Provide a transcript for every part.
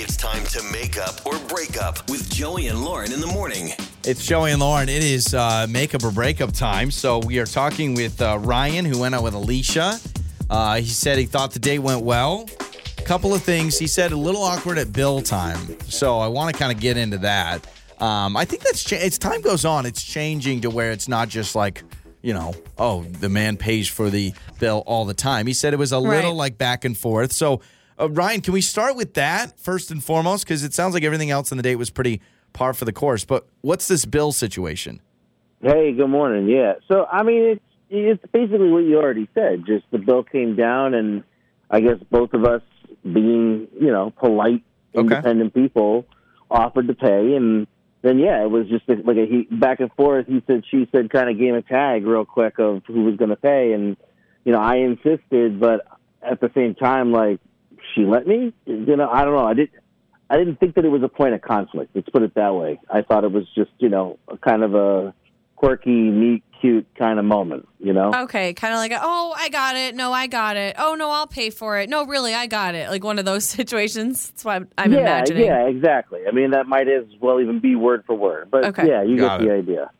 It's time to make up or break up with Joey and Lauren in the morning. It's Joey and Lauren. It is uh, makeup or breakup time. So we are talking with uh, Ryan, who went out with Alicia. Uh, he said he thought the date went well. A couple of things. He said a little awkward at bill time. So I want to kind of get into that. Um, I think that's cha- as time goes on, it's changing to where it's not just like you know, oh, the man pays for the bill all the time. He said it was a little like back and forth. So, uh, Ryan, can we start with that first and foremost? Because it sounds like everything else in the date was pretty par for the course. But what's this bill situation? Hey, good morning. Yeah. So, I mean, it's it's basically what you already said. Just the bill came down, and I guess both of us, being you know polite, Okay. independent people, offered to pay, and then yeah, it was just like a he, back and forth. He said, she said, kind of game of tag real quick of who was going to pay, and you know, I insisted, but at the same time, like she let me. You know, I don't know. I did. I didn't think that it was a point of conflict. Let's put it that way. I thought it was just, you know, a kind of a quirky, neat, cute kind of moment, you know? Okay, kind of like, a, oh, I got it. No, I got it. Oh, no, I'll pay for it. No, really, I got it. Like one of those situations. That's what I'm, I'm yeah, imagining. yeah, exactly. I mean, that might as well even be word for word. But Okay. yeah, you Got get the idea.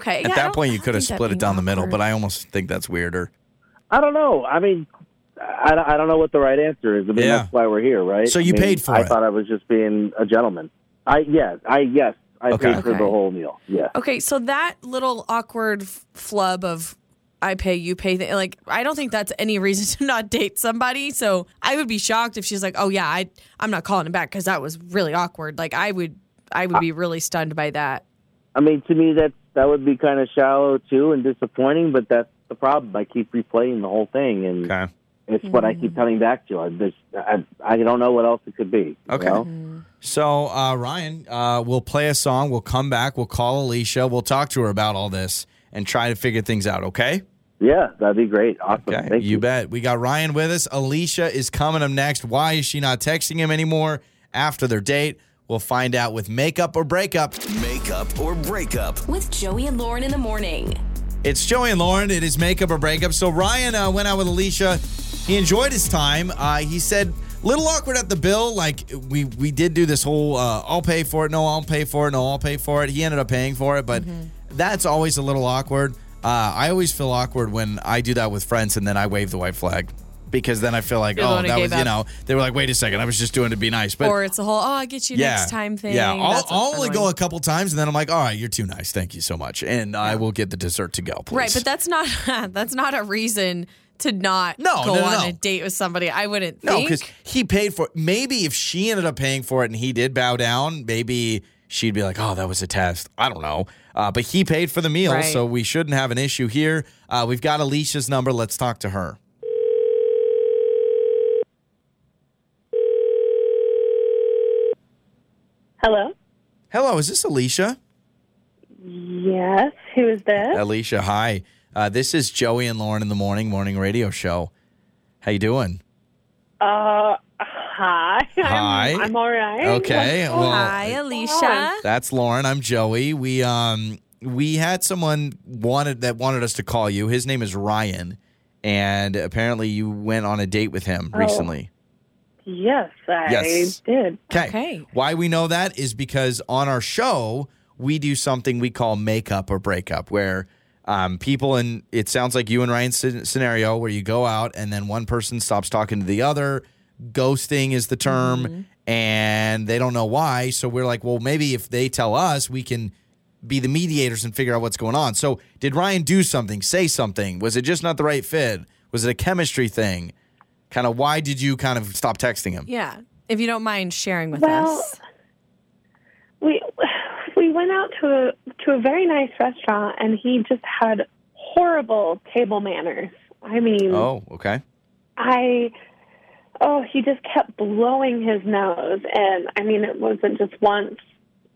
Okay. At yeah, that point, you could have split it down the middle, but I almost think that's weirder. I don't know. I mean, I, I don't know what the right answer is. I mean, Yeah. that's why we're here, right? So you I mean, paid for I it. I thought I was just being a gentleman. I yeah, I yes, I Okay. paid for Okay. the whole meal. Yeah. Okay, so that little awkward flub of I pay, you pay, th- like I don't think that's any reason to not date somebody. So I would be shocked if she's like, "Oh yeah, I I'm not calling it back because that was really awkward." Like I would I would be really stunned by that. I mean, to me, that that would be kind of shallow too and disappointing. But that's the problem. I keep replaying the whole thing, and Okay. It's what I keep coming back to. I just, I, I don't know what else it could be. you Okay. know? So, uh, Ryan, uh, we'll play a song. We'll come back. We'll call Alicia. We'll talk to her about all this and try to figure things out, okay? Yeah, that'd be great. Awesome. Okay, Thank you, you. bet. We got Ryan with us. Alicia is coming up next. Why is she not texting him anymore after their date? We'll find out with makeup or breakup. Makeup or Breakup. with Joey and Lauren in the morning. It's Joey and Lauren. It is makeup or breakup. So Ryan uh, went out with Alicia. He enjoyed his time. Uh, he said, little awkward at the bill. Like we we did do this whole uh, I'll pay for it. No, I'll pay for it. No, I'll pay for it. He ended up paying for it, but that's always a little awkward. Uh, I always feel awkward when I do that with friends and then I wave the white flag because then I feel like You're oh that was you know they were like wait a second I was just doing it to be nice but or it's a whole, "Oh, I'll get you next time" thing. yeah, I'll, I'll only go a couple times, and then I'm like, all right, you're too nice. Thank you so much, and I will get the dessert to go, please. Right, but that's not that's not a reason to not No, go no, no, on no. a date with somebody. I wouldn't no, think. because he paid for. it. Maybe if she ended up paying for it and he did bow down, maybe she'd be like, oh, that was a test. I don't know, uh, but he paid for the meal, Right. so we shouldn't have an issue here. Uh, we've got Alicia's number. Let's talk to her. Hello. Hello, is this Alicia? Yes. Who is this? Alicia, hi. Uh, this is Joey and Lauren in the morning morning radio show. How you doing? Uh, hi. Hi. I'm, I'm all right. Okay, well, Hi, Alicia. That's Lauren. I'm Joey. We um we had someone wanted that wanted us to call you. His name is Ryan, and apparently you went on a date with him Oh. recently. Yes, I Yes. did. Okay. Why we know that is because on our show we do something we call makeup or breakup, where um, people and it sounds like you and Ryan's scenario where you go out and then one person stops talking to the other. Ghosting is the term, and they don't know why. So we're like, well, maybe if they tell us, we can be the mediators and figure out what's going on. So did Ryan do something? Say something? Was it just not the right fit? Was it a chemistry thing? Kind of why did you kind of stop texting him? Yeah. If you don't mind sharing with Well, us. we we went out to a to a very nice restaurant, and he just had horrible table manners. I mean, Oh, okay. I oh, he just kept blowing his nose, and I mean, it wasn't just once,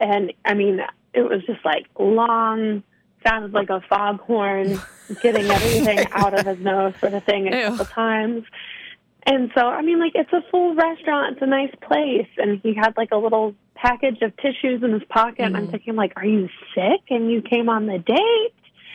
and I mean, it was just like long. Sounded like a foghorn getting everything out of his nose for the thing a Ew. couple times. And so, I mean, like, it's a full restaurant. It's a nice place. And he had, like, a little package of tissues in his pocket. And I'm thinking, like, are you sick? And you came on the date?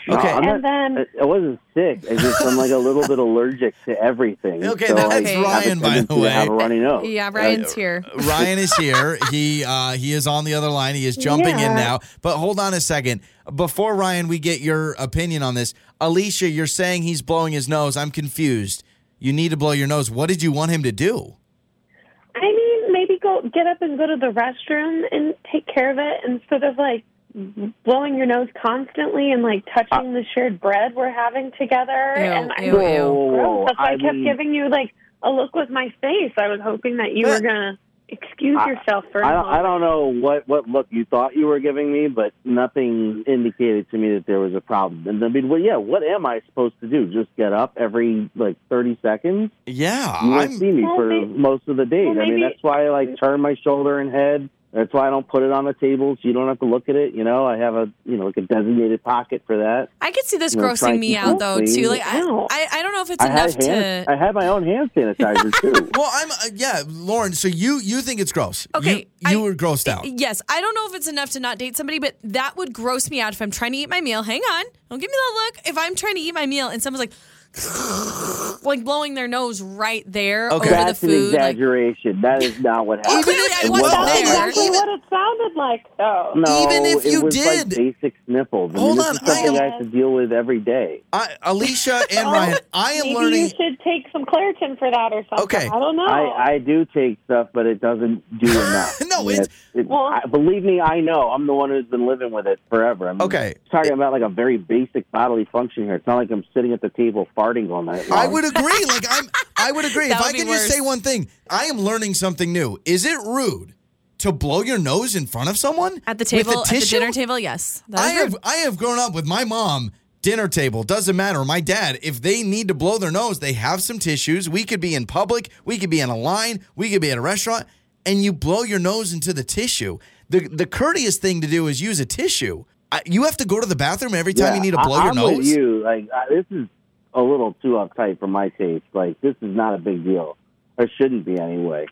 Okay. I'm And not- then- I- I wasn't sick. I just I'm like a little bit allergic to everything. Okay, so that's I Okay. Ryan, by the tendency to Have a way. runny nose. Yeah, Ryan's here. Ryan is here. He uh, he is on the other line. He is jumping in now. But hold on a second. Before Ryan, we get your opinion on this. Alicia, you're saying he's blowing his nose. I'm confused. You need to blow your nose. What did you want him to do? I go get up and go to the restroom and take care of it instead of like blowing your nose constantly and like touching uh, the shared bread we're having together. Ew, and I ew, ew. Gross. That's why I, I kept mean- giving you like a look with my face. I was hoping that you were gonna excuse I- yourself for. a I don't, I don't know what, what look you thought you were giving me, but nothing indicated to me that there was a problem. And I mean, well, yeah, what am I supposed to do? Just get up every like 30 seconds? Yeah, You won't I'm. see me Well, for may- most of the date. well, I mean, that's why I like turn my shoulder and head. That's why I don't put it on the table, so you don't have to look at it. You know, I have a you know like a designated pocket for that. I could see this You know, grossing me out though clean. too. Like I, I, I don't know if it's I enough hand, to. I had my own hand sanitizer too. Well, I'm. Uh, yeah, Lauren. So you you think it's gross? Okay, you, you I- were grossed out. Yes, I don't know if it's enough to not date somebody, but that would gross me out if I'm trying to eat my meal. Hang on, don't give me that look. If I'm trying to eat my meal and someone's like, like blowing their nose right there Okay. over That's the an food, like, exaggeration. that is not what happened. clearly I It wasn't That's there. exactly what it sounded like, though. No, Even if you it was did- like basic sniffles. I mean, Hold this on, is something I I, have to deal with every day. I, Alicia and Ryan, I am Maybe learning. you should take some Claritin for that or something. Okay. I don't know. I, I do take stuff, but it doesn't do enough. No, I mean, it's- it- Well- I, believe me, I know. I'm the one who's been living with it forever. I'm Okay. talking about like a very basic bodily function here. It's not like I'm sitting at the table farting all night long. I would agree. Like I'm. I would agree. if That I can be could just say one thing, I am learning something new. Is it rude to blow your nose in front of someone at the With table, a at the dinner table, yes. I have rude. I have grown up with my mom dinner table doesn't matter my dad if they need to blow their nose they have some tissues we could be in public we could be in a line we could be at a restaurant and you blow your nose into the tissue the the courteous thing to do is use a tissue I, you have to go to the bathroom every time you need to I- blow your I'm nose With you, like I, this is a little too uptight for my taste. Like this is not a big deal, or shouldn't be anyway.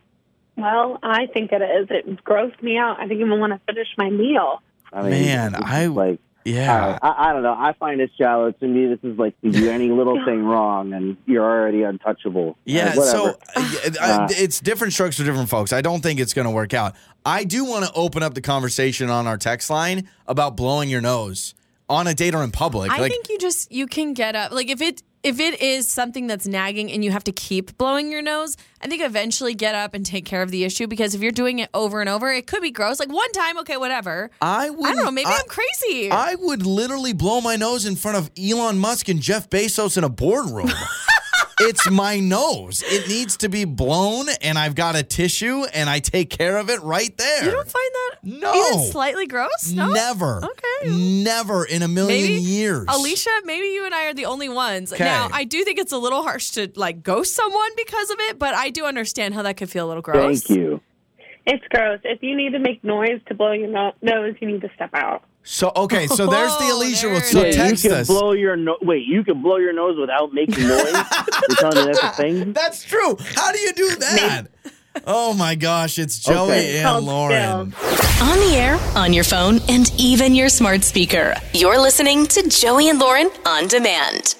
well, I think it is. It grossed me out. I didn't even want to finish my meal. I mean, Man, I- like. yeah I, I, I don't know. I find it shallow. To me, this is like you do any little thing wrong and you're already untouchable. Yeah, Uh, so uh, Uh, it's different strokes for different folks. I don't think it's going to work out. I do want to open up the conversation on our text line about blowing your nose on a date or in public. I like, think you just you can get up like if it if it is something that's nagging and you have to keep blowing your nose, I think eventually get up and take care of the issue because if you're doing it over and over, it could be gross. Like one time, okay, whatever. I would. I don't know. Maybe I, I'm crazy. I would literally blow my nose in front of Elon Musk and Jeff Bezos in a boardroom. it's my nose. It needs to be blown, and I've got a tissue, and I take care of it right there. you don't find that No. even slightly gross? No. Never. Okay. Never in a million Maybe years. Alicia, maybe you and I are the only ones. 'Kay. Now, I do think it's a little harsh to like ghost someone because of it, but I do understand how that could feel a little gross. Thank you. It's gross. If you need to make noise to blow your no- nose, you need to step out. So okay, so there's the Oh, Alicia rule. So is. text you can us. blow your no- wait. You can blow your nose without making noise. You're telling me that's a thing? That's true. How do you do that? Oh my gosh, it's Joey Okay. and Called Lauren. On the air, on your phone, and even your smart speaker. You're listening to Joey and Lauren on demand.